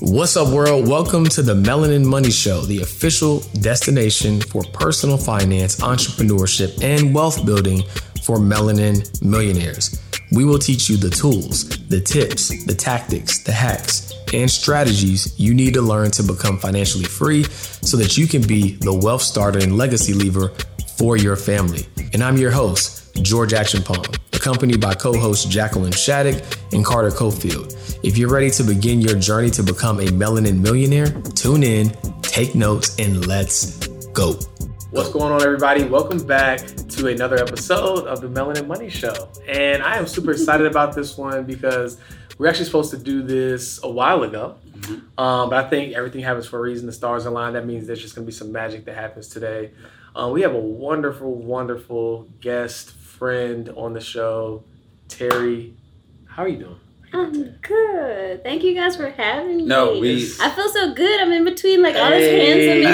What's up, world? Welcome to the Melanin Money Show, the official destination for personal finance, entrepreneurship, and wealth building for melanin millionaires. We will teach you the tools, the tips, the tactics, the hacks, and strategies you need to learn to become financially free so that you can be the wealth starter and legacy lever for your family. And I'm your host, George Acheampong, accompanied by co hosts Jacqueline Shattuck and Carter Cofield. If you're ready to begin your journey to become a melanin millionaire, tune in, take notes, and let's go. What's going on, everybody? Welcome back to another episode of the Melanin Money Show. And I am super excited about this one because we're actually supposed to do this a while ago. Mm-hmm. Um, but I think everything happens for a reason. The stars align. That means there's just going to be some magic that happens today. Um, we have a wonderful, wonderful guest friend on the show, Terry. How are you doing? I'm good. Thank you guys for having me. No, we. I feel so good. I'm in between like all this handsome.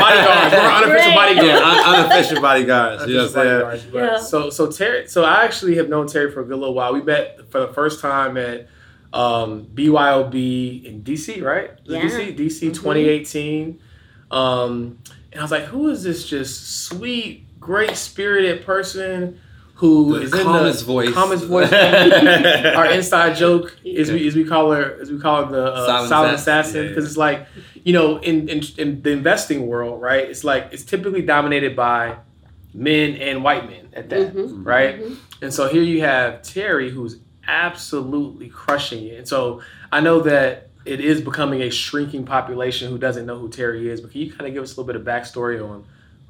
bodyguards. We're unofficial bodyguards. Yeah, unofficial bodyguards. you know what I'm saying? Yeah. So, so Terry. So I actually have known Terry for a good little while. We met for the first time at um, BYOB in DC, right? Yeah. DC, DC, mm-hmm. 2018. Um, and I was like, who is this just sweet, great spirited person? Who the is calmest in the voice. calmest voice. our inside joke is we as we call her as we call her the uh, silent, silent, assassin because yeah. it's like you know in, in in the investing world right it's like it's typically dominated by men and white men at that mm-hmm. right mm-hmm. and so here you have Terry who's absolutely crushing it and so I know that it is becoming a shrinking population who doesn't know who Terry is but can you kind of give us a little bit of backstory on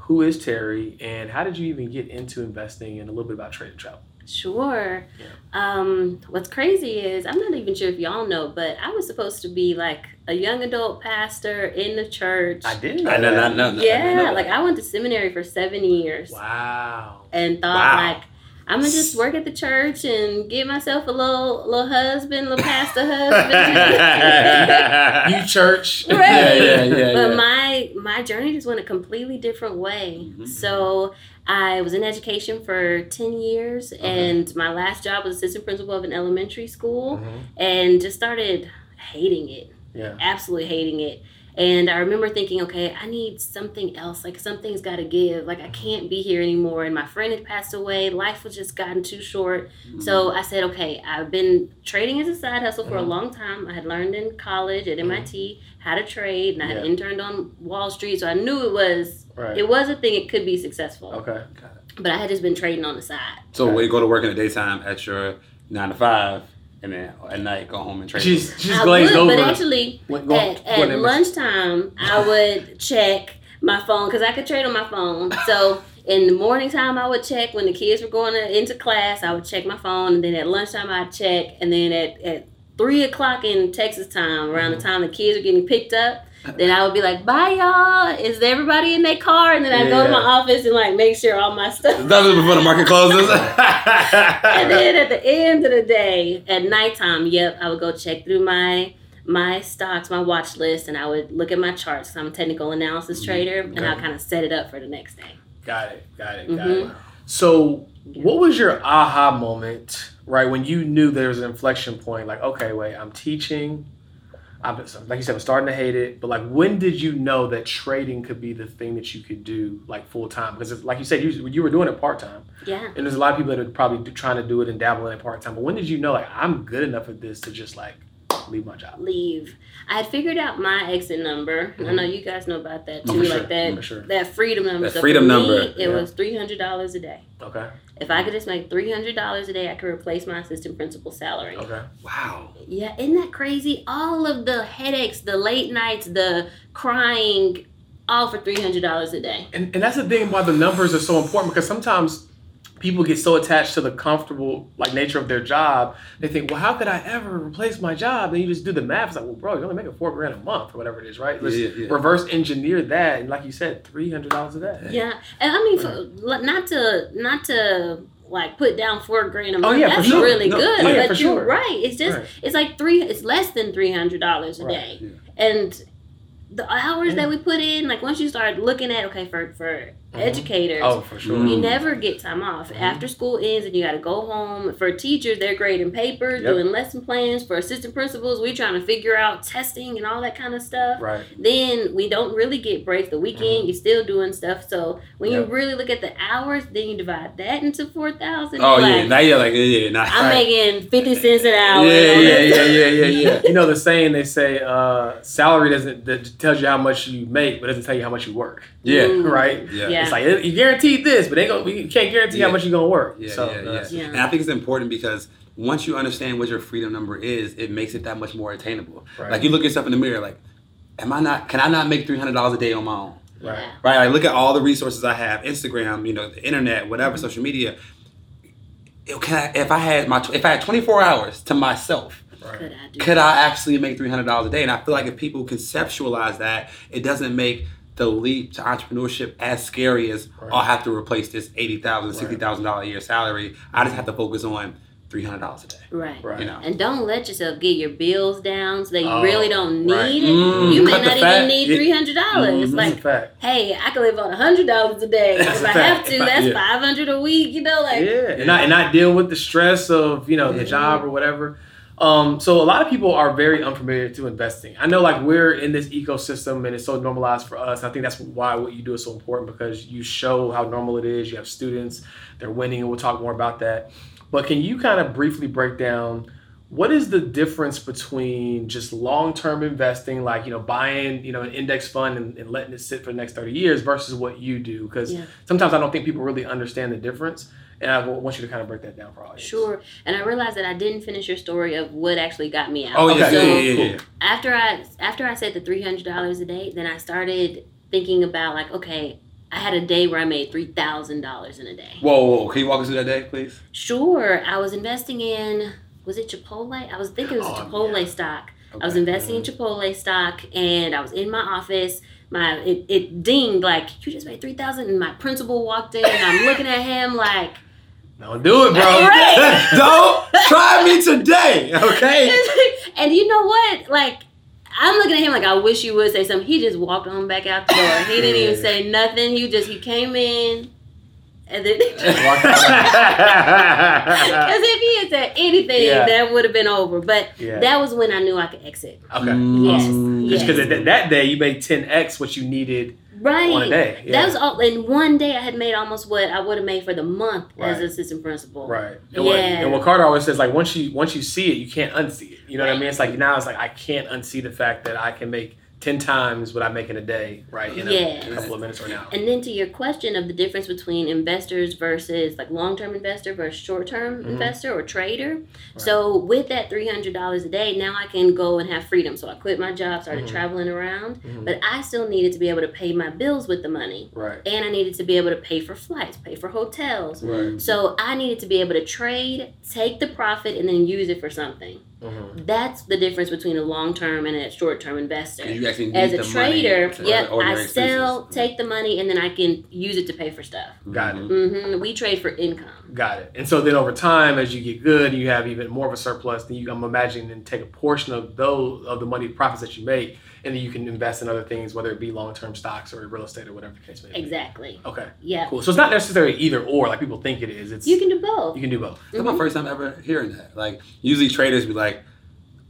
who is Terry and how did you even get into investing and a little bit about trade and travel? Sure. Yeah. Um, what's crazy is I'm not even sure if y'all know, but I was supposed to be like a young adult pastor in the church. I didn't know. I know, that. no, no, yeah, like I went to seminary for seven years. Wow. And thought wow. like I'm gonna just work at the church and get myself a little little husband, little pastor husband. you church, right? Yeah, yeah, yeah. But yeah. my my journey just went a completely different way. Mm-hmm. So I was in education for ten years, uh-huh. and my last job was assistant principal of an elementary school, mm-hmm. and just started hating it. Yeah, absolutely hating it. And I remember thinking, okay, I need something else. Like something's got to give. Like I can't be here anymore. And my friend had passed away. Life was just gotten too short. Mm-hmm. So I said, okay, I've been trading as a side hustle for mm-hmm. a long time. I had learned in college at mm-hmm. MIT how to trade, and I had interned on Wall Street. So I knew it was right. it was a thing. It could be successful. Okay. But I had just been trading on the side. So okay. when you go to work in the daytime at your nine to five and then at night go home and train. She's she's glazed would, over. But actually, what, at, at lunchtime, I would check my phone because I could trade on my phone. So in the morning time, I would check when the kids were going to, into class. I would check my phone, and then at lunchtime, I'd check, and then at at three o'clock in Texas time, around mm-hmm. the time the kids are getting picked up, then I would be like, "Bye, y'all. Is everybody in their car?" And then I yeah. go to my office and like make sure all my stuff. That was before the market closes. and then at the end of the day, at nighttime, yep, I would go check through my my stocks, my watch list, and I would look at my charts. I'm a technical analysis mm-hmm. trader, okay. and I'll kind of set it up for the next day. Got it. Got it. Got mm-hmm. it. So, what was your aha moment, right, when you knew there was an inflection point? Like, okay, wait, I'm teaching I'm, like you said, I'm starting to hate it. But like, when did you know that trading could be the thing that you could do like full time? Because like you said, you you were doing it part time. Yeah. And there's a lot of people that are probably trying to do it and dabble in it part time. But when did you know like I'm good enough at this to just like leave my job? Leave. I had figured out my exit number. Mm-hmm. I know you guys know about that too, like that sure. that freedom number. That so freedom me, number. It yeah. was three hundred dollars a day. Okay. If I could just make three hundred dollars a day, I could replace my assistant principal salary. Okay. Wow. Yeah, isn't that crazy? All of the headaches, the late nights, the crying, all for three hundred dollars a day. And and that's the thing why the numbers are so important because sometimes people get so attached to the comfortable like nature of their job they think well how could i ever replace my job and you just do the math it's like well bro you're only making four grand a month or whatever it is right let's yeah, yeah. reverse engineer that and like you said $300 a day yeah and i mean for, not to not to like put down four grand a oh, month. Oh, yeah, that's sure. really no, good. Oh, yeah, but you're sure. right. It's just right. it's like three it's less than three hundred dollars a right. day. And the hours that we put in, like once you start looking at okay, for for mm-hmm. educators. Oh, for sure. You never get time off. Mm-hmm. After school ends and you got to go home. For teachers, they're grading papers, yep. doing lesson plans. For assistant principals, we trying to figure out testing and all that kind of stuff. Right. Then we don't really get breaks. The weekend, mm-hmm. you're still doing stuff. So when yep. you really look at the hours, then you divide that into 4000 Oh, yeah. Now you're like, yeah, not I'm right. making 50 cents an hour. Yeah, yeah, yeah, yeah, yeah, yeah. you know the saying, they say uh, salary doesn't, that tells you how much you make, but doesn't tell you how much you work. Yeah. Right? Yeah. yeah. It's like, you guaranteed this, but they go, you can't guarantee yeah. how much you're going to work. Yeah, so, yeah, yeah. yeah. And I think it's important because once you understand what your freedom number is, it makes it that much more attainable. Right. Like you look yourself in the mirror, like, am I not, can I not make $300 a day on my own? Right. Right. I look at all the resources I have, Instagram, you know, the internet, whatever, mm-hmm. social media. Can I, if I had my, if I had 24 hours to myself, Right. Could, I, could I actually make three hundred dollars a day? And I feel like if people conceptualize that, it doesn't make the leap to entrepreneurship as scary as right. I'll have to replace this eighty thousand, sixty thousand dollar a year salary. I just have to focus on three hundred dollars a day. Right. Right. You know. And don't let yourself get your bills down so that you oh, really don't need right. it. Mm, you may not even fat. need three hundred dollars. Mm, like, hey, I can live on hundred dollars a day if I have to. That's yeah. five hundred a week. You know, like yeah, and not and not deal with the stress of you know the job or whatever. Um, so a lot of people are very unfamiliar to investing. I know like we're in this ecosystem and it's so normalized for us. I think that's why what you do is so important because you show how normal it is. You have students, they're winning, and we'll talk more about that. But can you kind of briefly break down what is the difference between just long-term investing, like you know buying you know an index fund and, and letting it sit for the next 30 years versus what you do? Because yeah. sometimes I don't think people really understand the difference. And I want you to kind of break that down for us. Sure. And I realized that I didn't finish your story of what actually got me out. Oh yeah, so yeah, yeah, yeah. After I after I said the three hundred dollars a day, then I started thinking about like, okay, I had a day where I made three thousand dollars in a day. Whoa, whoa, can you walk us through that day, please? Sure. I was investing in was it Chipotle? I was thinking it was oh, Chipotle yeah. stock. Okay. I was investing in. Chipotle stock, and I was in my office my it, it dinged like you just made three thousand and my principal walked in and I'm looking at him like don't do it, bro. Right. Don't try me today, okay? and you know what? Like, I'm looking at him like I wish you would say something. He just walked on back out the door. He didn't even say nothing. He just he came in. And then, because if he had said anything, yeah. that would have been over. But yeah. that was when I knew I could exit. Okay. Yes. Just because yes. that day you made 10x what you needed right. on a day. Yeah. That was all. In one day, I had made almost what I would have made for the month right. as assistant principal. Right. And yeah. What, and what Carter always says, like once you once you see it, you can't unsee it. You know right. what I mean? It's like now it's like I can't unsee the fact that I can make 10 times what I make in a day, right? In yes. a, a, couple of minutes or now. And then to your question of the difference between investors versus like long term investor versus short term mm-hmm. investor or trader. Right. So with that $300 a day, now I can go and have freedom. So I quit my job, started mm-hmm. traveling around, mm-hmm. but I still needed to be able to pay my bills with the money. Right. And I needed to be able to pay for flights, pay for hotels. Right. So I needed to be able to trade, take the profit, and then use it for something. Mm-hmm. That's the difference between a long term and a short term investor. As a trader, yep, I sell, take the money, and then I can use it to pay for stuff. Got it. Mm-hmm. We trade for income. Got it. And so then over time, as you get good, you have even more of a surplus. Then you, I'm imagining, then take a portion of those of the money profits that you make, and then you can invest in other things, whether it be long term stocks or real estate or whatever the case may be. Exactly. Okay. Yeah. Cool. So it's not necessarily either or like people think it is. It's you can do both. You can do both. It's mm-hmm. my first time ever hearing that. Like usually traders be like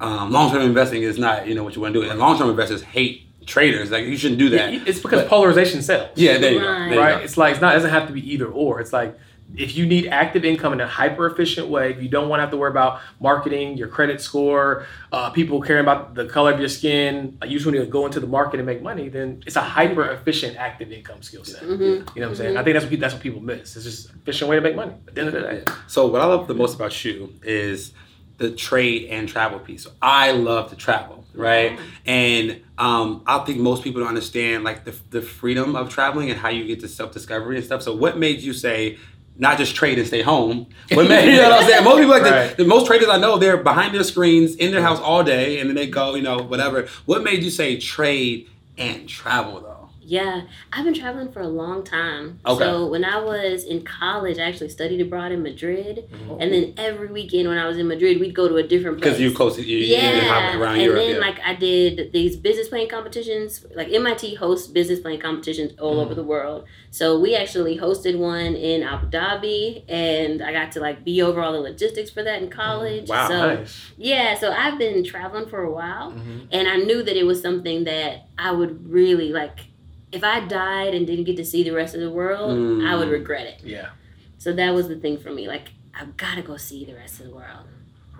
um, long term investing is not you know what you want to do. And long term investors hate traders. Like you shouldn't do that. Yeah, it's because but, polarization sells. Yeah, there you right. go. There right. You go. It's like it's not. It doesn't have to be either or. It's like if you need active income in a hyper efficient way, if you don't want to have to worry about marketing, your credit score, uh, people caring about the color of your skin, like you just want to go into the market and make money, then it's a hyper efficient active income skill set. Mm-hmm. You know what I'm saying? Mm-hmm. I think that's what that's what people miss. It's just efficient way to make money at the end of the day. So what I love the most about you is the trade and travel piece. So I love to travel, right? And um, I think most people don't understand like the, the freedom of traveling and how you get to self discovery and stuff. So what made you say not just trade and stay home? What made you know what I'm saying? Most people like right. the, the, most traders I know they're behind their screens in their house all day and then they go you know whatever. What made you say trade and travel though? Yeah, I've been traveling for a long time. Okay. So when I was in college, I actually studied abroad in Madrid, mm-hmm. and then every weekend when I was in Madrid, we'd go to a different place. Because you close, you, yeah, around and Europe, then yeah. like I did these business plan competitions. Like MIT hosts business plan competitions all mm-hmm. over the world. So we actually hosted one in Abu Dhabi, and I got to like be over all the logistics for that in college. Wow, so, nice. Yeah, so I've been traveling for a while, mm-hmm. and I knew that it was something that I would really like if I died and didn't get to see the rest of the world, mm. I would mm. regret it. Yeah. So that was the thing for me. Like, I've got to go see the rest of the world.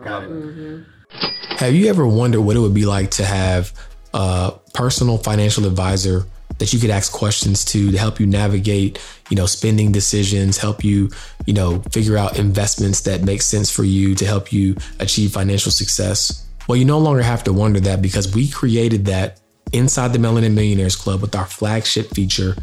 Got it. Mm-hmm. Have you ever wondered what it would be like to have a personal financial advisor that you could ask questions to to help you navigate, you know, spending decisions, help you, you know, figure out investments that make sense for you to help you achieve financial success? Well, you no longer have to wonder that because we created that inside the Melanin Millionaires Club with our flagship feature,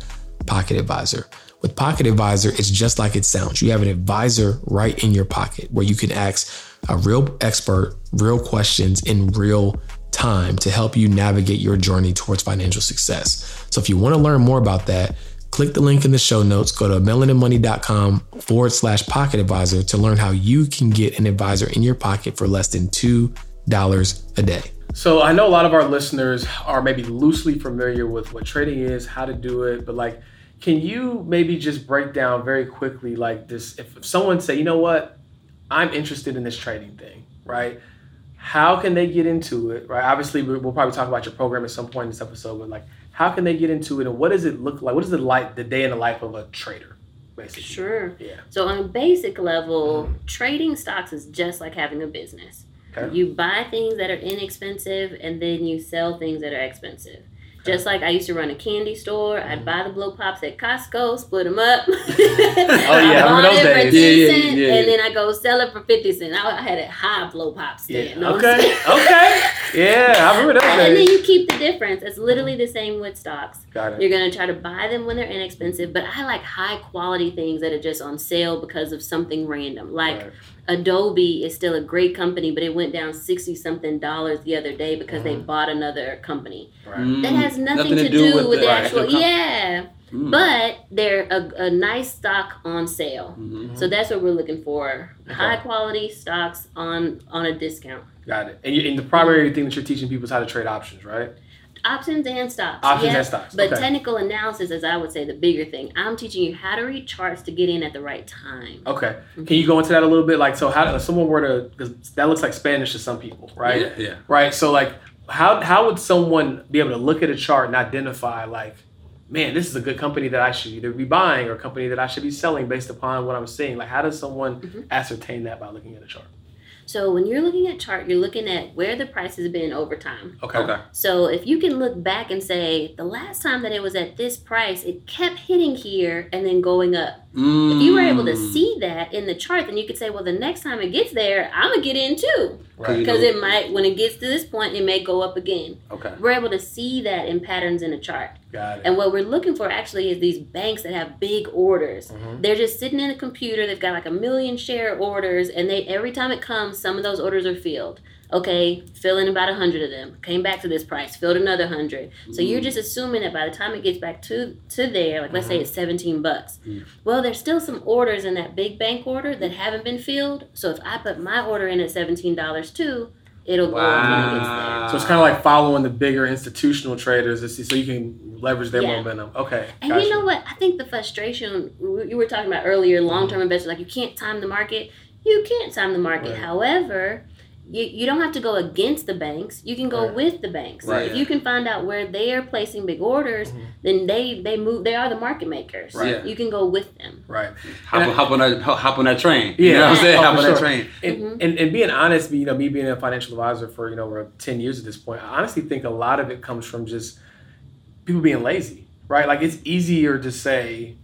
Pocket Advisor. With Pocket Advisor, it's just like it sounds. You have an advisor right in your pocket where you can ask a real expert real questions in real time to help you navigate your journey towards financial success. So if you want to learn more about that, click the link in the show notes, go to melaninmoney.com forward slash pocket advisor to learn how you can get an advisor in your pocket for less than $2 a day. So I know a lot of our listeners are maybe loosely familiar with what trading is, how to do it, but like, can you maybe just break down very quickly, like this? If someone say, you know what, I'm interested in this trading thing, right? How can they get into it, right? Obviously, we'll probably talk about your program at some point in this episode, but like, how can they get into it, and what does it look like? What is the like the day in the life of a trader? Basically. Sure. Yeah. So on a basic level, mm-hmm. trading stocks is just like having a business. Okay. You buy things that are inexpensive and then you sell things that are expensive. Just like I used to run a candy store, I'd mm-hmm. buy the blow pops at Costco, split them up. oh yeah, I remember those days. Yeah, yeah, yeah, And then I go sell it for fifty cents. I, had a high blow pop stand. Yeah. Okay, okay. Yeah, I remember those and days. And then you keep the difference. It's literally the same with stocks. Got it. You're gonna try to buy them when they're inexpensive, but I like high quality things that are just on sale because of something random. Like right. Adobe is still a great company, but it went down sixty something dollars the other day because mm-hmm. they bought another company. Right. Mm. That has nothing, nothing to, to, do, do with, with, the, actual. yeah. Mm. But they're a, a, nice stock on sale, mm-hmm. so that's what we're looking for: okay. high quality stocks on on a discount. Got it. And, you, and the primary thing that you're teaching people is how to trade options, right? Options and stocks. Options yes, and stocks. But okay. technical analysis is, I would say, the bigger thing. I'm teaching you how to read charts to get in at the right time. Okay. Mm-hmm. Can you go into that a little bit? Like, so how if someone were to, because that looks like Spanish to some people, right? Yeah. yeah. Right. So, like, how how would someone be able to look at a chart and identify like, man, this is a good company that I should either be buying or a company that I should be selling based upon what I'm seeing? Like, how does someone mm-hmm. ascertain that by looking at a chart? So when you're looking at chart, you're looking at where the price has been over time. Okay. okay. So if you can look back and say the last time that it was at this price, it kept hitting here and then going up. Mm. If you were able to mm. see that in the chart, then you could say, well, the next time it gets there, I'm gonna get in too, right. because it might when it gets to this point, it may go up again. Okay. We're able to see that in patterns in a chart. Got it. And what we're looking for actually is these banks that have big orders. Mm-hmm. They're just sitting in a computer. They've got like a million share orders, and they every time it comes, some of those orders are filled okay, fill in about a hundred of them. Came back to this price, filled another hundred. So you're just assuming that by the time it gets back to to there, like let's say it's seventeen bucks. Mm. Well, there's still some orders in that big bank order that haven't been filled. So if I put my order in at seventeen dollars too, it'll wow. go up when it gets there. So it's kind of like following the bigger institutional traders, to see so you can leverage their yeah. momentum. Okay. And gotcha. you know what? I think the frustration you were talking about earlier, long term mm-hmm. investors, like you can't time the market. You can't time the market. Right. However, you, you don't have to go against the banks. You can go right. with the banks. Right. If you can find out where they are placing big orders, mm-hmm. then they they move. They are the market makers. Right. You can go with them. Right. Hop, hop on that hop on that train. Yeah. You know what I'm saying? Oh, hop on sure. that train. And, mm-hmm. and, and being honest, you know, me being a financial advisor for you know over ten years at this point, I honestly think a lot of it comes from just people being lazy. Right. Like it's easier to say,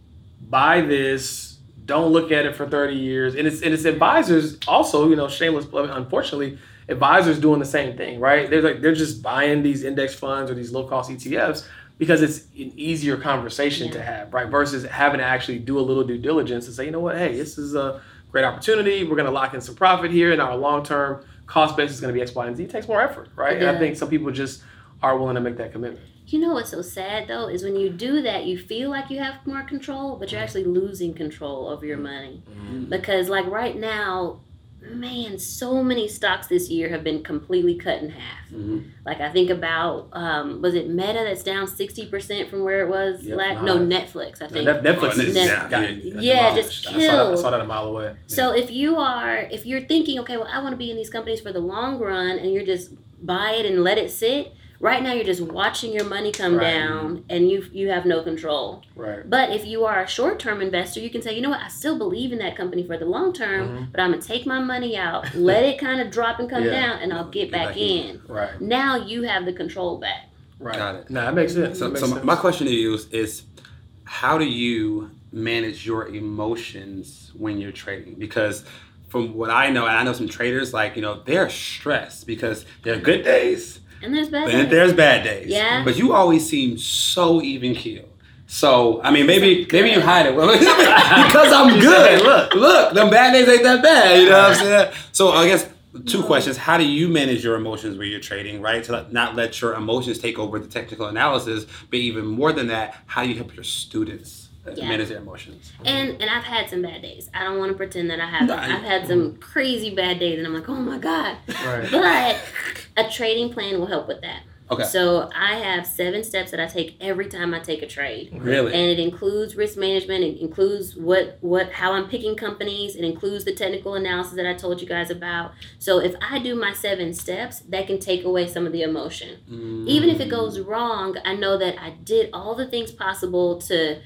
buy this don't look at it for 30 years. And it's and it's advisors also, you know, shameless unfortunately, advisors doing the same thing, right? They're like they're just buying these index funds or these low cost ETFs because it's an easier conversation yeah. to have, right? Versus having to actually do a little due diligence and say, you know what, hey, this is a great opportunity. We're gonna lock in some profit here and our long term cost base is gonna be X, Y, and Z. It takes more effort, right? And I think some people just are willing to make that commitment. You know what's so sad though is when you do that, you feel like you have more control, but you're actually losing control over your money. Mm-hmm. Because like right now, man, so many stocks this year have been completely cut in half. Mm-hmm. Like I think about, um, was it Meta that's down sixty percent from where it was yep, last? No, Netflix. I think no, Netflix is Net- yeah, yeah just killed. I saw, that, I saw, that, a mile away. So if you are, if you're thinking, okay, well, I want to be in these companies for the long run, and you're just buy it and let it sit Right now, you're just watching your money come right. down, and you you have no control. Right. But if you are a short term investor, you can say, you know what, I still believe in that company for the long term, mm-hmm. but I'm gonna take my money out, let it kind of drop and come yeah. down, and I'll get, get back, back in. in. Right. Now you have the control back. Right. Got it. now that makes sense. So, makes so sense. my question to you is, is how do you manage your emotions when you're trading? Because from what I know, and I know some traders, like, you know, they're stressed because there are good days and there's bad days. There's bad days. Yeah. But you always seem so even keeled. So I mean, maybe maybe you hide it because I'm good. look, look, them bad days ain't that bad. You know what I'm saying? So I guess two questions: How do you manage your emotions when you're trading? Right, to not let your emotions take over the technical analysis. But even more than that, how do you help your students? Yeah. manage their emotions. And and I've had some bad days. I don't want to pretend that I haven't. I've had some crazy bad days, and I'm like, oh my god. Right. But a trading plan will help with that. Okay. So I have seven steps that I take every time I take a trade. Really? And it includes risk management. It includes what what how I'm picking companies. It includes the technical analysis that I told you guys about. So if I do my seven steps, that can take away some of the emotion. Mm. Even if it goes wrong, I know that I did all the things possible to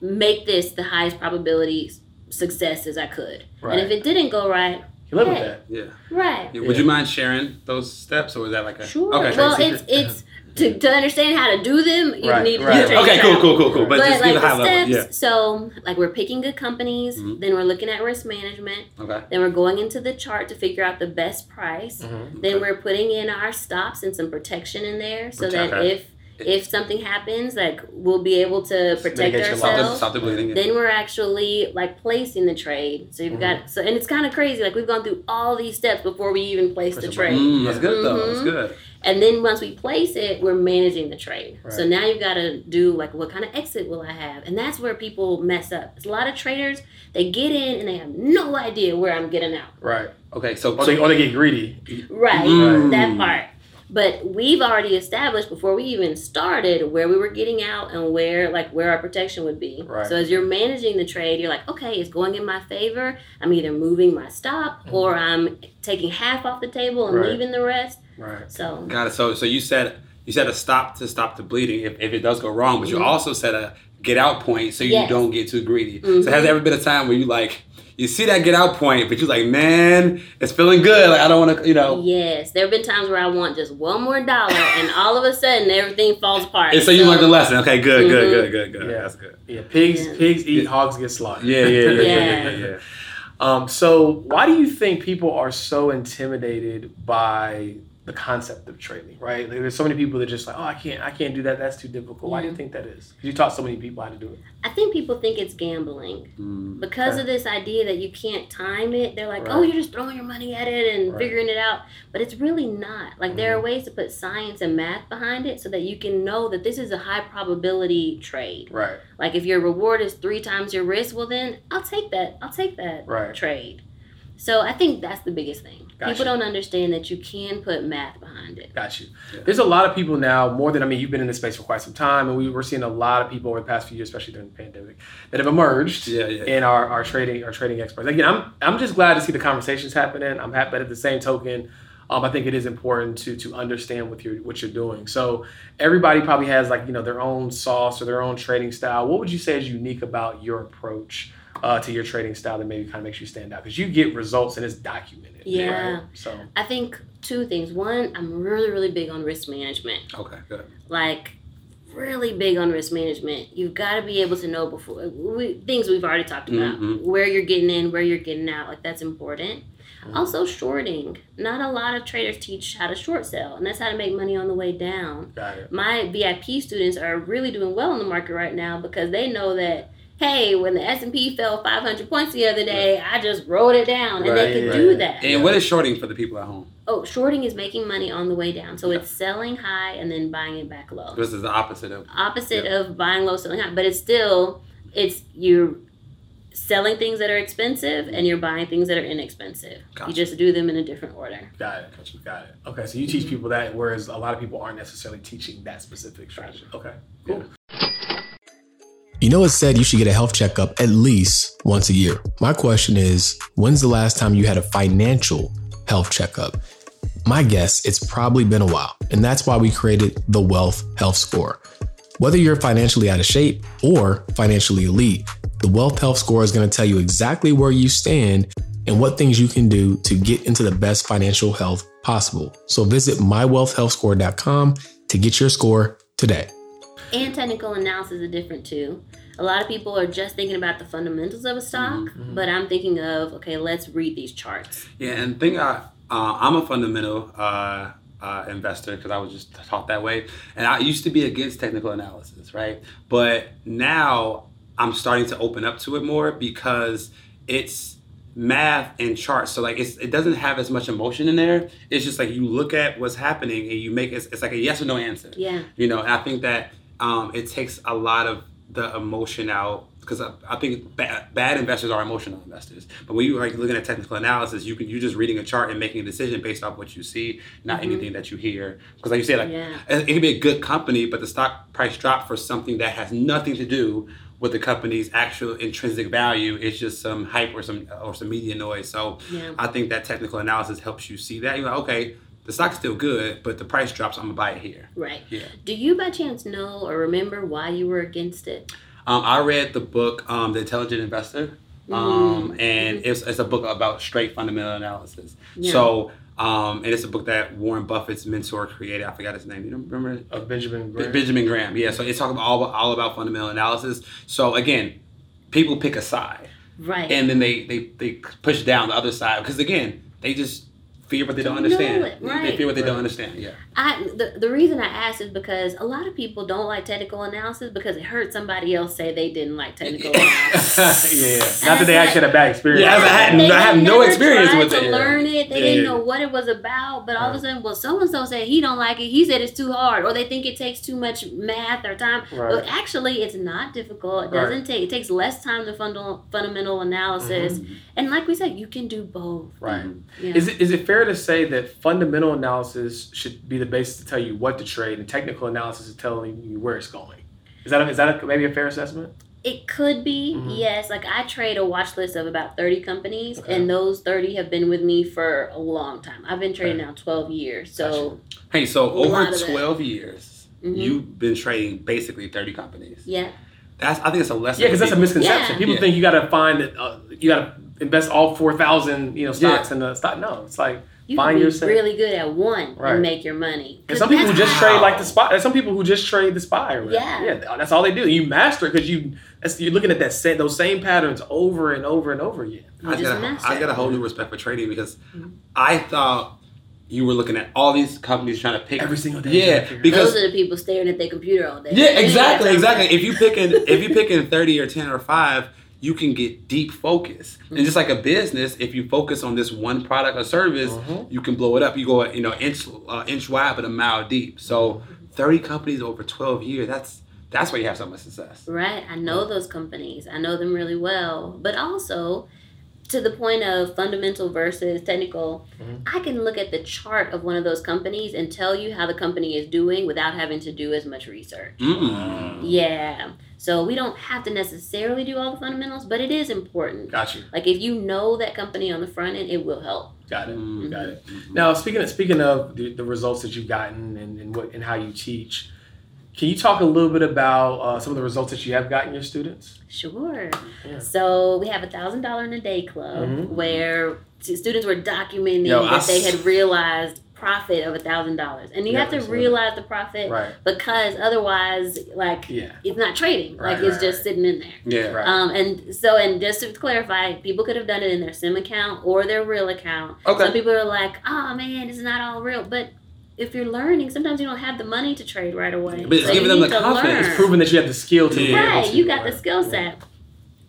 make this the highest probability success as I could. Right. And if it didn't go right, you live hey, with that. Yeah. Right. Yeah. Would you mind sharing those steps, or was that like a sure? Okay. Well, it's it's to, to understand how to do them, you right, need right. to Okay, cool, cool, cool, cool. But, but just like the high steps, level. Yeah. So, like we're picking good companies, mm-hmm. then we're looking at risk management. Okay. Then we're going into the chart to figure out the best price. Mm-hmm. Then okay. we're putting in our stops and some protection in there so Protect that if if something happens, like we'll be able to protect ourselves. Stop the bleeding. Then we're actually like placing the trade. So you've mm-hmm. got so and it's kind of crazy. Like we've gone through all these steps before we even place the trade. Mm, that's good though. Mm-hmm. That's good. And then once we place it, we're managing the trade. Right. So now you've got to do like what kind of exit will I have? And that's where people mess up. There's a lot of traders, they get in and they have no idea where I'm getting out. Right. Okay. So or they, or they get greedy. Right. Mm. That part. But we've already established before we even started where we were getting out and where like where our protection would be. Right. So as you're managing the trade, you're like, okay, it's going in my favor. I'm either moving my stop mm-hmm. or I'm taking half off the table and right. leaving the rest. Right. So got it. So so you said you said a stop to stop the bleeding if, if it does go wrong, but mm-hmm. you also said a get out point so yes. you don't get too greedy. Mm-hmm. So has there ever been a time where you like you see that get out point, but you're like, man, it's feeling good. Like I don't want to, you know. Yes, there have been times where I want just one more dollar, and all of a sudden everything falls apart. And so, you learned the lesson. Okay, good, mm-hmm. good, good, good, good. Yeah. That's good. Yeah, pigs, yeah. pigs eat, yeah. hogs get slaughtered. Yeah, yeah, yeah, yeah. yeah, yeah. Um, so why do you think people are so intimidated by the concept of trading, right? Like, there's so many people that just like, oh, I can't, I can't do that. That's too difficult. Why do you think that is? Because you taught so many people how to do it. I think people think it's gambling mm, because okay. of this idea that you can't time it. They're like, oh, right. oh, you're just throwing your money at it and right. figuring it out, but it's really not. Like mm. there are mm-hmm. ways to put science and math behind it so that you can know that this is a high probability trade. Right. Like if your reward is three times your risk, well then I'll take that. I'll take that right. trade. So I think that's the biggest thing. Got people you. don't understand that you can put math behind it. Got you. Yeah. There's a lot of people now, more than I mean, you've been in this space for quite some time, and we were seeing a lot of people over the past few years, especially during the pandemic, that have emerged yeah, yeah. in our, our trading our trading experts. Again, I'm I'm just glad to see the conversations happening. I'm happy, but at the same token, um, I think it is important to to understand what you're what you're doing. So everybody probably has like you know their own sauce or their own trading style. What would you say is unique about your approach? Uh, to your trading style that maybe kind of makes you stand out because you get results and it's documented. Yeah. Right? So I think two things. One, I'm really really big on risk management. Okay, good. Like really big on risk management. You've got to be able to know before we, things we've already talked about mm-hmm. where you're getting in, where you're getting out. Like that's important. Mm-hmm. Also, shorting. Not a lot of traders teach how to short sell, and that's how to make money on the way down. Got it. My VIP students are really doing well in the market right now because they know that hey, when the S and P fell 500 points the other day, I just wrote it down, and right, they can right. do that. And what is shorting for the people at home? Oh, shorting is making money on the way down. So yeah. it's selling high and then buying it back low. This is the opposite of opposite yeah. of buying low, selling high. But it's still it's you're selling things that are expensive and you're buying things that are inexpensive. Gotcha. You just do them in a different order. Got it. Gotcha. Got it. Okay, so you teach people that, whereas a lot of people aren't necessarily teaching that specific strategy. Okay, cool. Yeah. You know, it's said you should get a health checkup at least once a year. My question is, when's the last time you had a financial health checkup? My guess, it's probably been a while, and that's why we created the Wealth Health Score. Whether you're financially out of shape or financially elite, the Wealth Health Score is going to tell you exactly where you stand and what things you can do to get into the best financial health possible. So visit mywealthhealthscore.com to get your score today. And technical analysis is different too. A lot of people are just thinking about the fundamentals of a stock, mm-hmm. but I'm thinking of okay, let's read these charts. Yeah, and think I, uh, I'm a fundamental uh, uh, investor because I was just taught that way, and I used to be against technical analysis, right? But now I'm starting to open up to it more because it's math and charts. So like it's it doesn't have as much emotion in there. It's just like you look at what's happening and you make it, it's like a yes or no answer. Yeah. You know, and I think that um, it takes a lot of the emotion out because I, I, think bad, bad, investors are emotional investors. But when you are looking at technical analysis, you can you're just reading a chart and making a decision based off what you see, not mm-hmm. anything that you hear. Because like you said, like yeah. it, it can be a good company, but the stock price dropped for something that has nothing to do with the company's actual intrinsic value. It's just some hype or some or some media noise. So yeah. I think that technical analysis helps you see that. You're like, okay, the stock's still good, but the price drops. I'm gonna buy it here. Right. Yeah. Do you by chance know or remember why you were against it? Um, I read the book, um, The Intelligent Investor, um, mm-hmm. and it's, it's a book about straight fundamental analysis. Yeah. So um, and it's a book that Warren Buffett's mentor created. I forgot his name. You don't remember? Of uh, Benjamin Graham. Benjamin Graham. Yeah. So it's talking about all, all about fundamental analysis. So again, people pick a side. Right. And then they they, they push down the other side because again, they just fear what they don't understand. It, right. They fear what they right. don't understand. Yeah. I the, the reason I asked is because a lot of people don't like technical analysis because it heard somebody else say they didn't like technical analysis. yeah. Not that they actually had a bad experience. Yeah, I had I have no experience with it. To learn it, they yeah. didn't know what it was about. But all right. of a sudden, well, so and so said he don't like it. He said it's too hard, or they think it takes too much math or time. Right. But actually, it's not difficult. It doesn't take. It takes less time than fundamental fundamental analysis. Mm-hmm. And like we said, you can do both. Right. Yeah. Is it is it fair to say that fundamental analysis should be the basis to tell you what to trade, and technical analysis is telling you where it's going? Is that a, is that a, maybe a fair assessment? It could be, mm-hmm. yes. Like I trade a watch list of about 30 companies, okay. and those 30 have been with me for a long time. I've been trading okay. now 12 years. So, gotcha. hey, so over 12 years, mm-hmm. you've been trading basically 30 companies. Yeah. That's I think it's a lesson. Yeah, because that's a misconception. Yeah. People yeah. think you got to find that uh, you got to invest all 4,000 you know stocks yeah. in the stock. No, it's like you Find can be yourself. really good at one right. and make your money. And some people who just how. trade like the spy. There's some people who just trade the spy. Right? Yeah, yeah, that's all they do. You master it because you you're looking at that set those same patterns over and over and over again. I got, a, I got a whole new respect for trading because mm-hmm. I thought you were looking at all these companies trying to pick every single day. Yeah, because those are the people staring at their computer all day. Yeah, exactly, exactly. If you pick in, if you pick in thirty or ten or five you can get deep focus. Mm-hmm. And just like a business, if you focus on this one product or service, mm-hmm. you can blow it up. You go, you know, inch uh, inch wide but a mile deep. So 30 companies over 12 years, that's that's why you have so much success. Right. I know those companies. I know them really well. But also, to the point of fundamental versus technical, mm-hmm. I can look at the chart of one of those companies and tell you how the company is doing without having to do as much research. Mm. Yeah. So we don't have to necessarily do all the fundamentals, but it is important. Gotcha. Like if you know that company on the front end, it will help. Got it. Mm-hmm. Got it. Now speaking of speaking of the, the results that you've gotten and, and what and how you teach, can you talk a little bit about uh, some of the results that you have gotten your students? Sure. Yeah. So we have a thousand dollar in a day club mm-hmm. where students were documenting Yo, that I they had realized profit of a thousand dollars and you yeah, have to realize the profit right. because otherwise like yeah. it's not trading right, like it's right, just sitting in there yeah right. um and so and just to clarify people could have done it in their sim account or their real account okay some people are like oh man it's not all real but if you're learning, sometimes you don't have the money to trade right away. But it's so giving them the confidence. It's proving that you have the skill to. Yeah. Right, you got the skill set.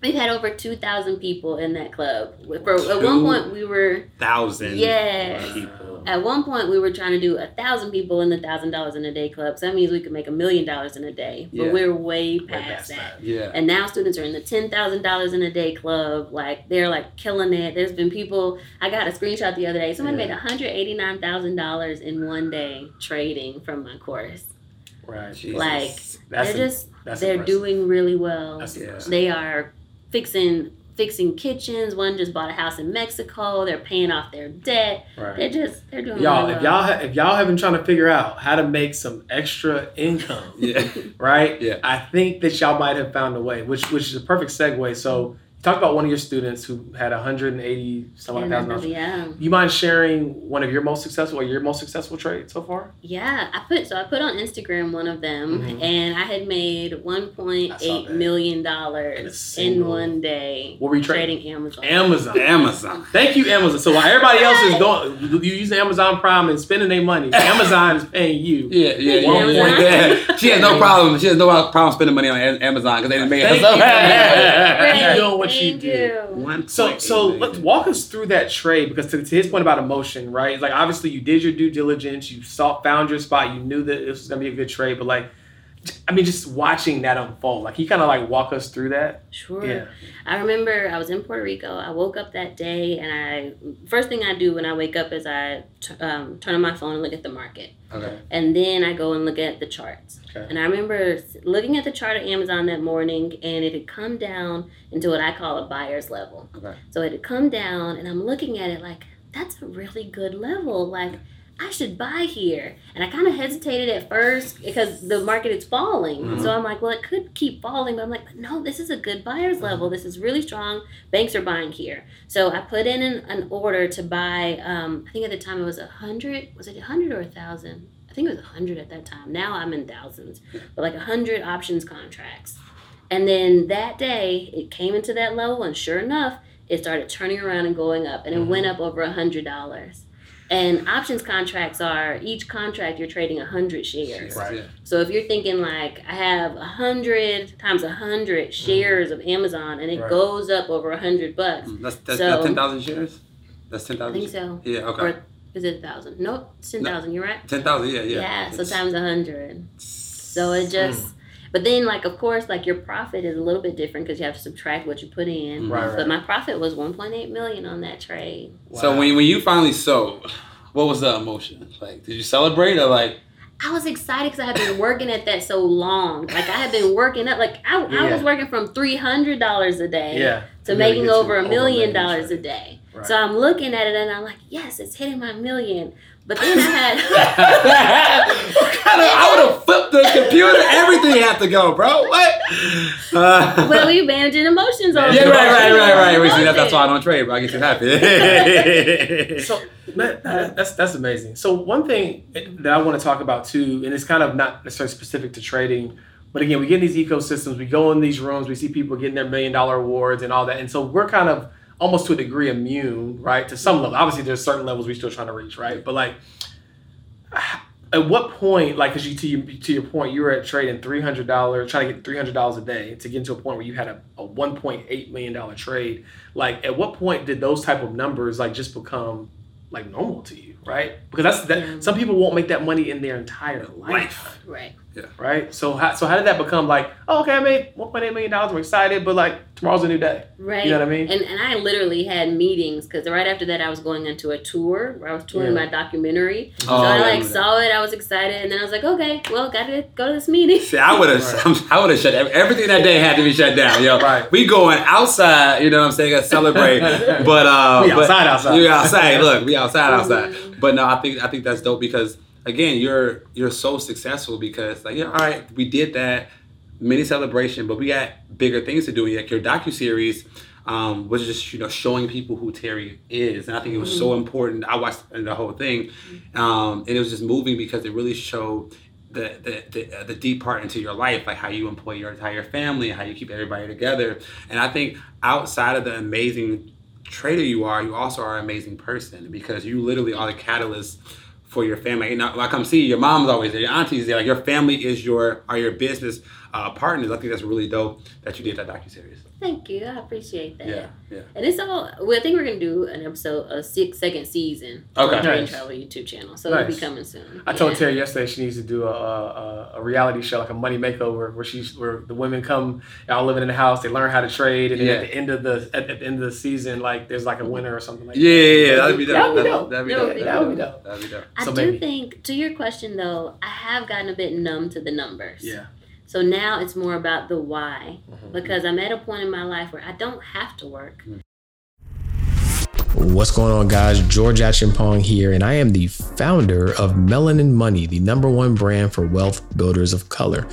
We've had over two thousand people in that club. For at one point we were thousand. Yes. People. At one point we were trying to do a thousand people in the thousand dollars in a day club. So that means we could make a million dollars in a day. But yeah. we're way past, way past that. that. Yeah. And now students are in the ten thousand dollars in a day club. Like they're like killing it. There's been people. I got a screenshot the other day. Someone yeah. made one hundred eighty nine thousand dollars in one day trading from my course. Right. Jesus. Like that's they're just they're impressive. doing really well. They are fixing fixing kitchens. One just bought a house in Mexico. They're paying off their debt. Right. They're just they're doing y'all. Really if y'all ha- if y'all have been trying to figure out how to make some extra income, yeah, right, yeah, I think that y'all might have found a way, which which is a perfect segue. So talk about one of your students who had 180 some odd thousand dollars. Yeah. You mind sharing one of your most successful or your most successful trade so far? Yeah, I put so I put on Instagram one of them, mm-hmm. and I had made 1.8 million dollars in, in, one day. What were you trading? trading Amazon. Amazon. Amazon. Thank you, Amazon. So while everybody else is going, you using Amazon Prime and spending their money, Amazon is paying you. Yeah, yeah, one yeah. yeah. She has no problem. She has no problem spending money on Amazon because they didn't make it. Herself. You know what Thank you do. One so so let's walk us through that trade because to, to, his point about emotion, right? Like obviously you did your due diligence, you saw found your spot, you knew that this was gonna be a good trade, but like I mean, just watching that unfold, like he kind of like walk us through that. Sure. Yeah. I remember I was in Puerto Rico. I woke up that day, and I first thing I do when I wake up is I t- um, turn on my phone and look at the market. Okay. And then I go and look at the charts. Okay. And I remember looking at the chart of Amazon that morning, and it had come down into what I call a buyer's level. Okay. So it had come down, and I'm looking at it like that's a really good level, like. I should buy here. And I kind of hesitated at first because the market is falling. Mm-hmm. So I'm like, well, it could keep falling. But I'm like, but no, this is a good buyer's level. This is really strong. Banks are buying here. So I put in an, an order to buy, um, I think at the time it was a 100. Was it a 100 or a 1,000? I think it was a 100 at that time. Now I'm in thousands. But like a 100 options contracts. And then that day, it came into that level. And sure enough, it started turning around and going up. And it mm-hmm. went up over a $100. And options contracts are each contract you're trading hundred shares. Right. So if you're thinking like I have hundred times hundred shares mm-hmm. of Amazon and it right. goes up over hundred bucks. Mm, that's that's, so, that's ten thousand shares. That's ten thousand. I think so. Yeah. Okay. Or is it a thousand? Nope, ten thousand. No, you're right. Ten thousand. Yeah. Yeah. Yeah. So times a hundred. So it just. Mm but then, like, of course, like your profit is a little bit different because you have to subtract what you put in. Right, right. But my profit was 1.8 million on that trade. Wow. So when when you finally sold, what was the emotion? Like, did you celebrate or like? I was excited because I had been working at that so long. Like I had been working up. Like I, yeah. I was working from three hundred dollars a day yeah. to making over a million dollars a day. Right. So I'm looking at it and I'm like, yes, it's hitting my million. But then I had. I would have flipped the computer. Everything had to go, bro. What? Uh, well, we managing emotions on. Yeah, right, right, right, right. We See, that, that's why I don't trade, bro. I get you happy. so man, that's that's amazing. So one thing that I want to talk about too, and it's kind of not necessarily specific to trading. But again, we get in these ecosystems, we go in these rooms, we see people getting their million dollar awards and all that. And so we're kind of almost to a degree immune, right? To some level. Obviously, there's certain levels we're still trying to reach, right? But like, at what point, like, because you to your, to your point, you were at trading three hundred dollars, trying to get three hundred dollars a day to get to a point where you had a, a one point eight million dollar trade. Like, at what point did those type of numbers like just become like normal to you, right? Because that's that. Yeah. Some people won't make that money in their entire life, right? Yeah. Right. So how so how did that become like? Oh, okay, I made one point eight million dollars. I'm excited, but like tomorrow's a new day. Right. You know what I mean? And and I literally had meetings because right after that I was going into a tour where I was touring yeah. my documentary. Oh, so I like saw it. I was excited, and then I was like, okay, well, gotta go to this meeting. See, I would have right. I would have shut everything that day had to be shut down. Yo, right. We going outside. You know what I'm saying? to celebrate, but uh, we outside, but, outside. You outside. Look, we outside, outside. But no, I think I think that's dope because again, you're you're so successful because like, yeah, all right, we did that mini celebration, but we got bigger things to do. Like your docu series um, was just you know showing people who Terry is, and I think it was mm-hmm. so important. I watched the whole thing, um, and it was just moving because it really showed. The, the, the, uh, the deep part into your life, like how you employ your entire family, how you keep everybody together. And I think outside of the amazing trader you are, you also are an amazing person because you literally are the catalyst for your family. And like I'm seeing your mom's always there, your auntie's there. Like your family is your are your business uh, partners. I think that's really dope that you did that docu series. Thank you. I appreciate that. Yeah, yeah. And it's all. Well, I think we're gonna do an episode, a six second season. Okay. On Train Nice. Travel YouTube channel, so Nice. it'll be coming soon. I told Terry yesterday she needs to do a, a, a reality show, like a money makeover, where she's where the women come all living in the house, they learn how to trade, and then Yeah. at the end of the at, at the end of the season, like there's like a mm-hmm. winner or something like Yeah, that. yeah, yeah, that'd be dope. That would be That'd- dope. That'd be That dope. would be That would be dope. That'd be dope. I So do maybe- think, to your question though, I have gotten a bit numb to the numbers. Yeah. So now it's more about the why, Mhm. because I'm at a point in my life where I don't have to work. What's going on, guys? George Acheampong here, and I am the founder of Melanin Money, the number one brand for wealth builders of color.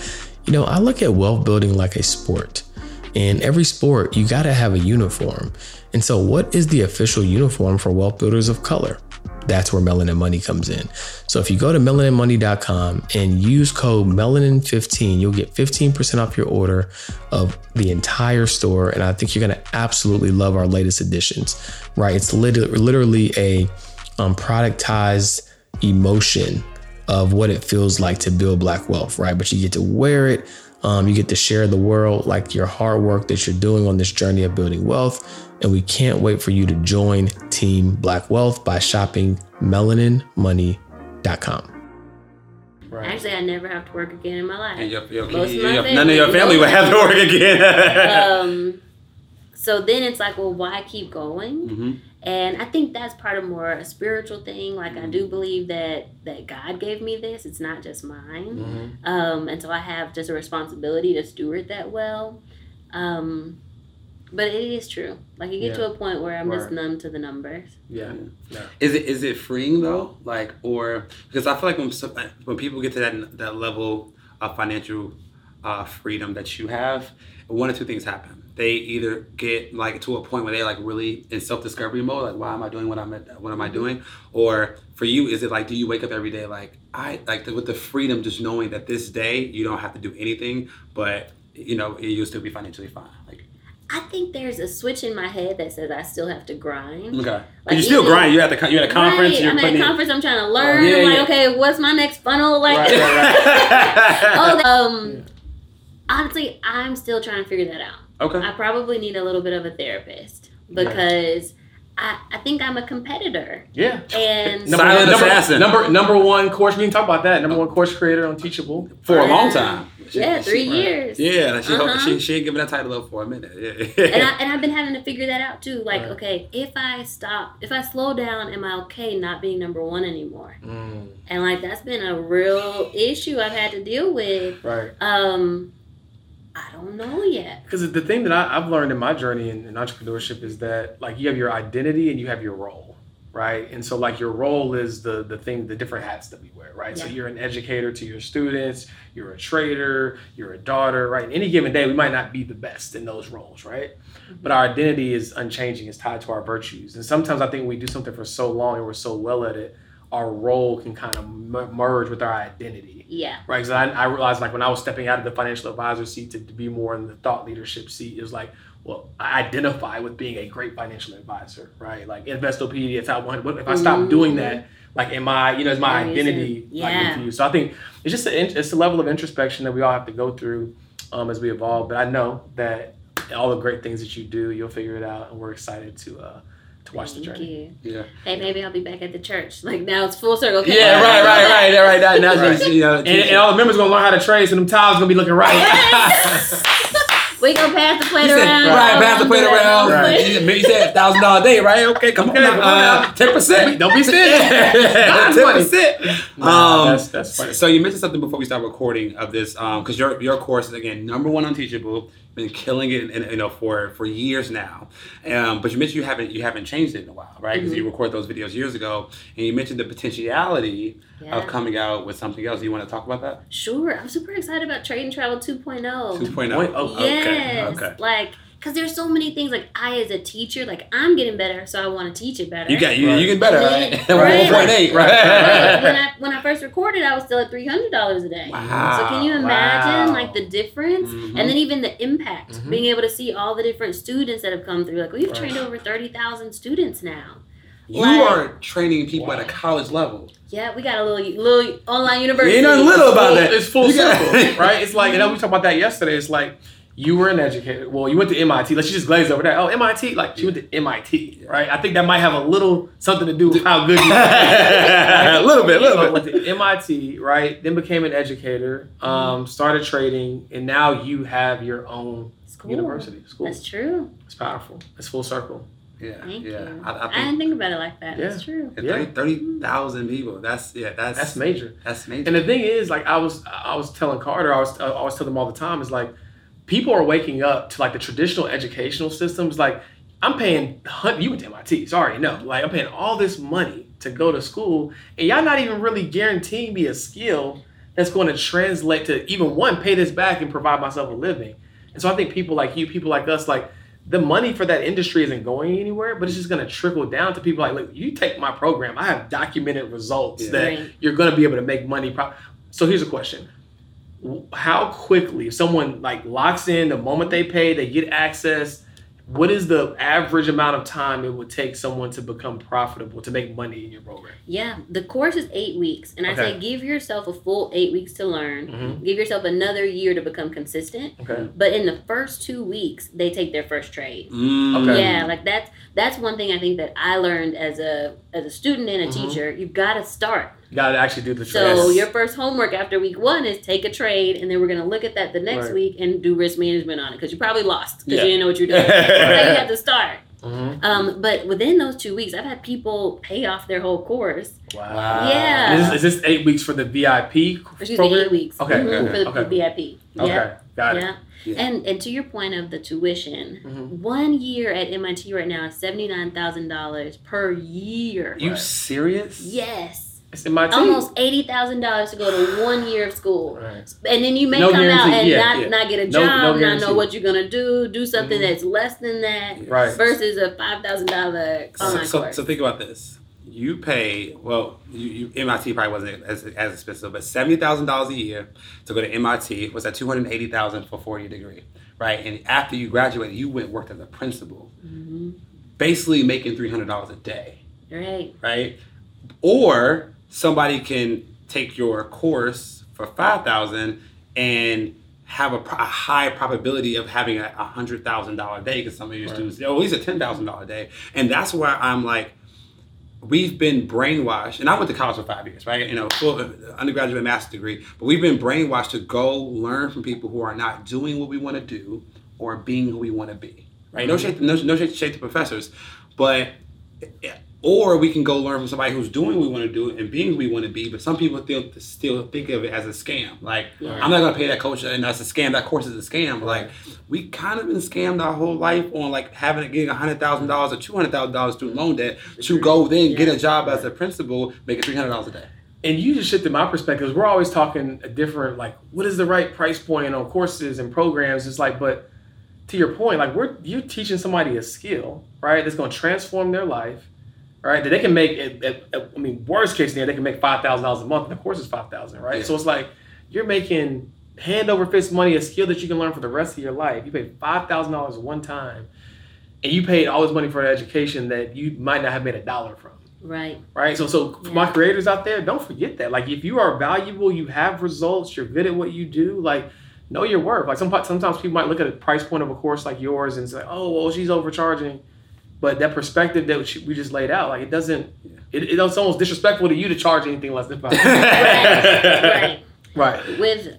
You know, I look at wealth building like a sport. In every sport, you got to have a uniform. And so, what is the official uniform for wealth builders of color? That's where Melanin Money comes in. So if you go to melaninmoney.com and use code melanin15, you'll get 15% off your order of the entire store. And I think you're going to absolutely love our latest additions, right? It's literally a um, productized emotion of what it feels like to build black wealth, right? But you get to wear it. Um, you get to share the world, like your hard work that you're doing on this journey of building wealth. And we can't wait for you to join Team Black Wealth by shopping melaninmoney.com. Right. Actually, I never have to work again in my life. And your, your, Most of your- my your- family none of your family would have to work again. um, so then it's like, well, why keep going? hmm And I think that's part of more a spiritual thing. Like I do believe that that God gave me this. It's not just mine. Mhm. Um, and so I have just a responsibility to steward that well. Um, but it is true. Like you get Yeah. to a point where I'm just numb to the numbers. Yeah. yeah. Is it is it freeing though? Like or because I feel like when some- when people get to that that level of financial uh, freedom that you have, one or two things happen. They either get like to a point where they're like really in self discovery mode, like why am I doing what I'm at what am I doing? Or for you, is it like do you wake up every day like I like the, with the freedom just knowing that this day you don't have to do anything, but you know you'll still be financially fine. Like I think there's a switch in my head that says I still have to grind. okay, Like, you still even- grind. You're at the you're at a conference. Right. You're I'm at a in- conference. I'm trying to learn. yeah, I'm like, yeah. okay, what's my next funnel? Like, Right, right, oh, um, honestly, I'm still trying to figure that out. okay. I probably need a little bit of a therapist because I, I think I'm a competitor. Yeah. And Number- Silent number, assassin. Number number one course. We can talk about that. Number one course creator on Teachable. for a long time. She- yeah, she- three years. Yeah, she, Uh-huh. she she ain't giving that title up for a minute. Yeah. And, I, and I've been having to figure that out too. Like, Right. okay, if I stop, if I slow down, am I okay not being number one anymore? Mm, And like, that's been a real issue I've had to deal with. right. Um, I don't know yet. Because the thing that I, I've learned in my journey in, in entrepreneurship is that like you have your identity and you have your role, right? And so like your role is the the thing, the different hats that we wear, right? So you're an educator to your students, you're a trader, you're a daughter, right? Any given day, we might not be the best in those roles, right? Mm-hmm. But our identity is unchanging. It's tied to our virtues. And sometimes I think we do something for so long and we're so well at it, our role can kind of merge with our identity Yeah. right? Because I, I realized like when I was stepping out of the financial advisor seat to, to be more in the thought leadership seat, it was like, well, I identify with being a great financial advisor, right? Like Investopedia, I want, if I stop doing that, like, am I, you know, is my There is a- identity like yeah. confused? So I think it's just a, it's a level of introspection that we all have to go through um, as we evolve. But I know that all the great things that you do, you'll figure it out, and we're excited to uh, to watch the Thank journey. you. yeah. Hey, maybe I'll be back at the church. Like now it's full circle. Okay, Yeah, right, right, right, yeah, right. That, that's Right. just, you know, And, and all the members gonna learn how to trade, so them tiles gonna be looking right. we gonna pass the plate said, around. right, pass the plate around. Right. You you said thousand dollar day, right? Okay, come Okay, on, come on ten percent. Don't be stingy. God's Ten money. percent. Um, that's that's funny. So you mentioned something before we start recording of this, because your your course is again number one on Teachable, been killing it, in, you know, for for years now. Um, but you mentioned you haven't you haven't changed it in a while, right? Because you recorded those videos years ago, and you mentioned the potentiality Yeah. of coming out with something else. Do you want to talk about that? Sure, I'm super excited about Trade and Travel 2.0. 2.0. Oh, Yes. Okay. Okay. Like, because there's so many things. Like, I, as a teacher, like, I'm getting better, so I want to teach it better. You got you, Right. you get better, And right? then- One right. point eight, Right. Right. when? I when I first recorded, I was still at three hundred dollars a day. Wow. So can you imagine Wow. like the difference, Mhm. and then even the impact, Mhm. being able to see all the different students that have come through. Like we've Right. trained over thirty thousand students now. You Like- are training people at a college level. Yeah, we got a little little online university. You ain't nothing little about that. It's full circle, right? It's like, and we talked about that yesterday. It's like you were an educator. Well, you went to MIT. Let's just glaze over that. Oh, MIT. Like she went to MIT, right? I think that might have a little something to do with how good you are. a little bit, a little bit. Went to MIT, right? Then became an educator, um, started trading, and now you have your own school. university. School. That's true. It's powerful. It's full circle. Yeah, Thank yeah. You. I, I, think, I, didn't think about it like that. Yeah. That's true. Yeah. 30,000 people. That's yeah. That's that's major. That's major. And the thing is, like I was, I was telling Carter, I was, I was telling him all the time, is like people are waking up to like the traditional educational systems. Like I'm paying, you went to MIT, sorry, no, like I'm paying all this money to go to school, and y'all not even really guaranteeing me a skill that's going to translate to even one pay this back and provide myself a living. And so I think people like you, people like us, like the money for that industry isn't going anywhere, but it's just going to trickle down to people like, look, you take my program, I have documented results yeah. that right. you're going to be able to make money. Pro- so here's a question how quickly if someone like locks in the moment they pay they get access what is the average amount of time it would take someone to become profitable to make money in your program? Yeah the course is eight weeks and i say give yourself a full eight weeks to learn. Mm-hmm. give yourself another year to become consistent. Okay. But in the first two weeks they take their first trade. Mm. okay. Yeah like that's that's one thing i think that i learned as a as a student and a mm-hmm. teacher. You've got to start you got to actually do the trade. So your first homework after week one is take a trade, and then we're gonna look at that the next right. week and do risk management on it because you probably lost because yeah. you didn't know what you're doing. so you have to start. Mm-hmm. Um, but within those two weeks, I've had people pay off their whole course. Wow. Yeah. Is this, is this eight weeks for the VIP Excuse program? Me, eight weeks. Okay. Mm-hmm, For the okay. VIP. Okay. Yeah. Got it. Yeah. Yeah. And and to your point of the tuition, mm-hmm. one year at MIT right now is seventy nine thousand dollars per year. Are You serious? Yes. It's MIT. Almost eighty thousand dollars to go to one year of school, right. and then you may no come out and yeah, not, yeah. not get a job, no, no not know what you're gonna do, do something mm-hmm. that's less than that, right. versus a five thousand dollar online so, course. So think about this: you pay well, you, you MIT probably wasn't as, as expensive, but seventy thousand dollars a year to go to MIT was at two hundred eighty thousand for four year degree, right? And after you graduated, you went worked as a principal, mm-hmm. basically making three hundred dollars a day, right? Right, or somebody can take your course for 5000 and have a, a, high probability of having a hundred thousand dollar day because some of your right. students oh he's a ten thousand dollar day and that's where i'm like we've been brainwashed and i went to college for five years right you know full undergraduate master's degree but we've been brainwashed to go learn from people who are not doing what we want to do or being who we want to be right mm-hmm. no shade no, no shade, shade to professors but or we can go learn from somebody who's doing what we want to do and being who we want to be. But some people still still think of it as a scam. Like right. I'm not gonna pay that coach, and that's a scam. That course is a scam. Like we kind of been scammed our whole life on like having getting a hundred thousand dollars or two hundred thousand dollars student loan debt to go then yeah. get a job as a principal, making three hundred dollars a day. And you just shifted my perspective. We're always talking a different like what is the right price point on courses and programs. It's like, but to your point, like we're you're teaching somebody a skill, right? That's going to transform their life right? That they can make, I mean, worst case scenario, they can make five thousand dollars a month, and of course it's five thousand, right? Yeah. So it's like you're making hand over fist money, a skill that you can learn for the rest of your life. You paid five thousand dollars one time, and you paid all this money for an education that you might not have made a dollar from. Right. Right. So, so yeah. my creators out there, don't forget that. Like, if you are valuable, you have results, you're good at what you do. Like, know your worth. Like, some, sometimes people might look at a price point of a course like yours and say, "Oh, well, she's overcharging." But that perspective that we just laid out, like it doesn't, it, it's almost disrespectful to you to charge anything less than five. right. right. With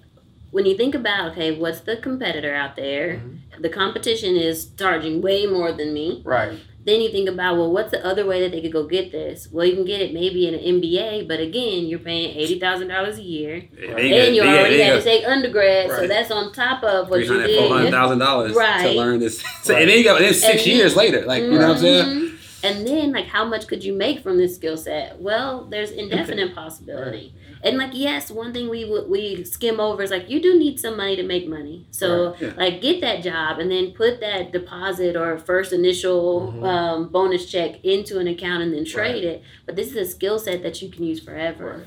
when you think about okay, what's the competitor out there? Mm-hmm. The competition is charging way more than me. Right. Then you think about well, what's the other way that they could go get this? Well, you can get it maybe in an MBA, but again, you're paying eighty thousand dollars a year, right. and you already had to take undergrad, right. so that's on top of what you did. Four hundred thousand dollars right. to learn this, so, and then you go, and then six and years then, later, like mm-hmm. you know what I'm saying. Mm-hmm. And then, like, how much could you make from this skill set? Well, there's indefinite possibility. Right. And like yes, one thing we we skim over is like you do need some money to make money. So right. yeah. like get that job and then put that deposit or first initial mm-hmm. um, bonus check into an account and then trade right. it. But this is a skill set that you can use forever.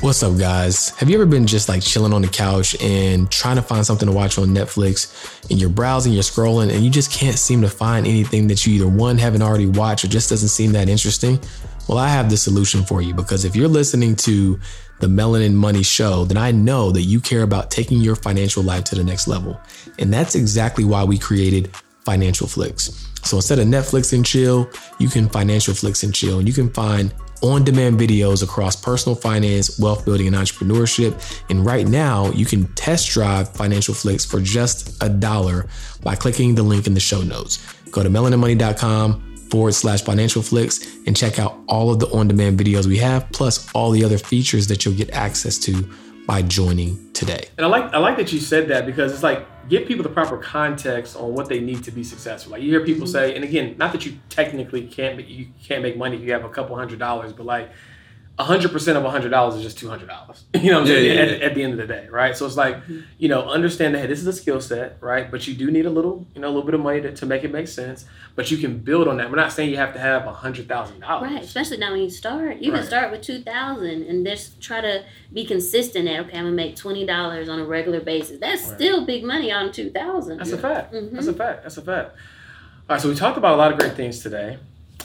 What's up, guys? Have you ever been just like chilling on the couch and trying to find something to watch on Netflix and you're browsing, you're scrolling, and you just can't seem to find anything that you either one haven't already watched or just doesn't seem that interesting? Well, I have the solution for you because if you're listening to the Melanin Money Show, then I know that you care about taking your financial life to the next level. And that's exactly why we created Financial Flicks. So instead of Netflix and chill, you can Financial Flicks and chill, and you can find on demand videos across personal finance, wealth building, and entrepreneurship. And right now, you can test drive Financial Flicks for just a dollar by clicking the link in the show notes. Go to melaninmoney.com forward slash financial flicks and check out all of the on demand videos we have, plus all the other features that you'll get access to by joining today. And I like I like that you said that because it's like give people the proper context on what they need to be successful. Like you hear people mm-hmm. say, and again, not that you technically can't but you can't make money if you have a couple hundred dollars, but like hundred percent of hundred dollars is just two hundred dollars. You know what I'm yeah, saying? Yeah, at, yeah. at, the end of the day, right? So it's like, mm-hmm. you know, understand that hey, this is a skill set, right? But you do need a little, you know, a little bit of money to, to make it make sense. But you can build on that. We're not saying you have to have a hundred thousand dollars. Right. Especially now when you start. You right. can start with two thousand and just try to be consistent at okay, I'm gonna make twenty dollars on a regular basis. That's right. still big money on two thousand. That's a fact. Mm-hmm. That's a fact. That's a fact. All right, so we talked about a lot of great things today.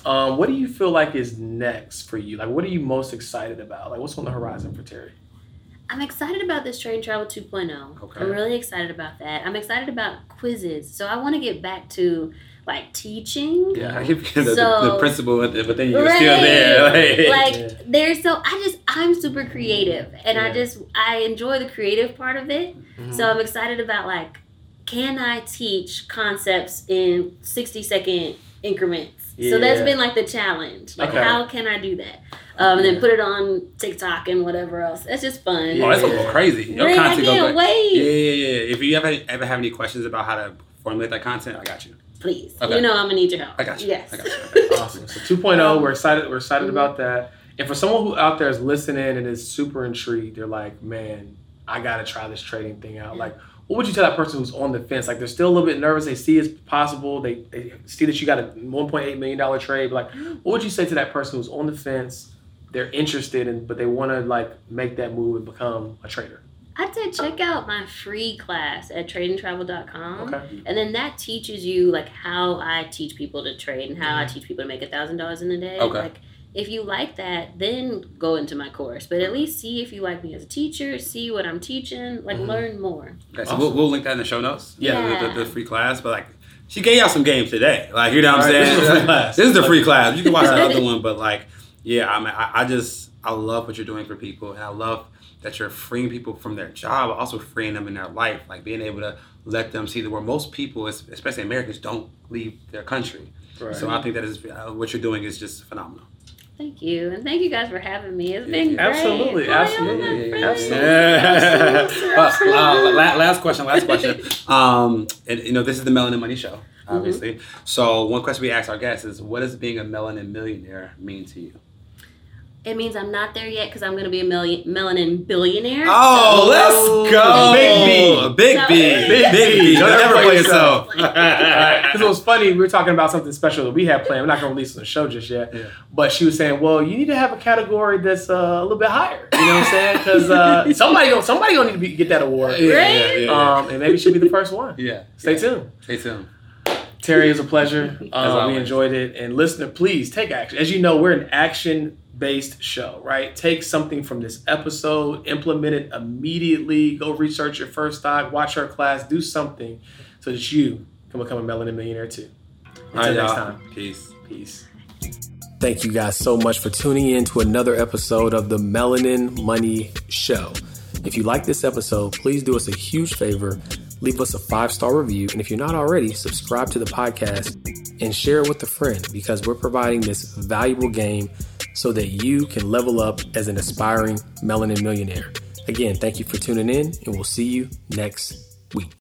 Um, what do you feel like is next for you? Like, what are you most excited about? Like, what's on the horizon for Teri? I'm excited about this train Travel 2.0. Okay. I'm really excited about that. I'm excited about quizzes. So I want to get back to like teaching. Yeah, I so, the, the principal, but then you're right, still there. Like, like yeah. there's so I just I'm super creative, and yeah. I just I enjoy the creative part of it. Mm-hmm. So I'm excited about like, can I teach concepts in 60 second increments? Yeah. So that's been like the challenge. Like, okay. how can I do that? Um, and then put it on TikTok and whatever else. That's just fun. Oh, that's a little crazy. Your content I can't wait. Yeah, yeah, yeah. If you ever ever have any questions about how to formulate that content, I got you. Please, okay. you know I'm gonna need your help. I got you. Yes. I got you. Okay. awesome. So 2.0, we're excited. We're excited mm-hmm. about that. And for someone who out there is listening and is super intrigued, they're like, man, I gotta try this trading thing out. Like what would you tell that person who's on the fence? Like they're still a little bit nervous. They see it's possible. They, they see that you got a 1.8 million dollar trade. Like, what would you say to that person who's on the fence? They're interested in, but they want to like make that move and become a trader. I'd say check out my free class at tradeandtravel.com. Okay. And then that teaches you like how I teach people to trade and how mm-hmm. I teach people to make a thousand dollars in a day. Okay. Like if you like that, then go into my course. But at least see if you like me as a teacher, see what I'm teaching, like mm-hmm. learn more. Okay, so awesome. we'll, we'll link that in the show notes. Yeah, yeah. The, the, the, free class. But like, she gave y'all some games today. Like, you know what I'm saying? This is, free class. this is the free class. You can watch the other one, but like, yeah, I mean, I, I just I love what you're doing for people, and I love that you're freeing people from their job, but also freeing them in their life, like being able to let them see the world. Most people, especially Americans, don't leave their country. Right. So I think that is uh, what you're doing is just phenomenal. Thank you, and thank you guys for having me. It's been absolutely, great. absolutely, absolutely. absolutely. uh, last question, last question. Um, and, you know, this is the Melanin Money Show, obviously. Mm-hmm. So, one question we ask our guests is, "What does being a melanin millionaire mean to you?" It means I'm not there yet because I'm going to be a million melanin billionaire. Oh, so. let's go! Big B, big so, B, big B. Don't ever play yourself. Because it was funny. We were talking about something special that we had planned. We're not going to release on the show just yet. Yeah. But she was saying, "Well, you need to have a category that's uh, a little bit higher." You know what I'm saying? Because uh, somebody, gonna, somebody gonna need to be, get that award. Yeah, right? yeah, yeah, um, and maybe she'll be the first one. Yeah. Stay tuned. Stay tuned. Teri, it was a pleasure. Um, we enjoyed it. And listener, please take action. As you know, we're an action based show, right? Take something from this episode, implement it immediately, go research your first stock, watch our class, do something so that you can become a melanin millionaire too. Until next time. Peace. Peace. Thank you guys so much for tuning in to another episode of the Melanin Money Show. If you like this episode, please do us a huge favor. Leave us a five star review. And if you're not already, subscribe to the podcast and share it with a friend because we're providing this valuable game so that you can level up as an aspiring melanin millionaire. Again, thank you for tuning in, and we'll see you next week.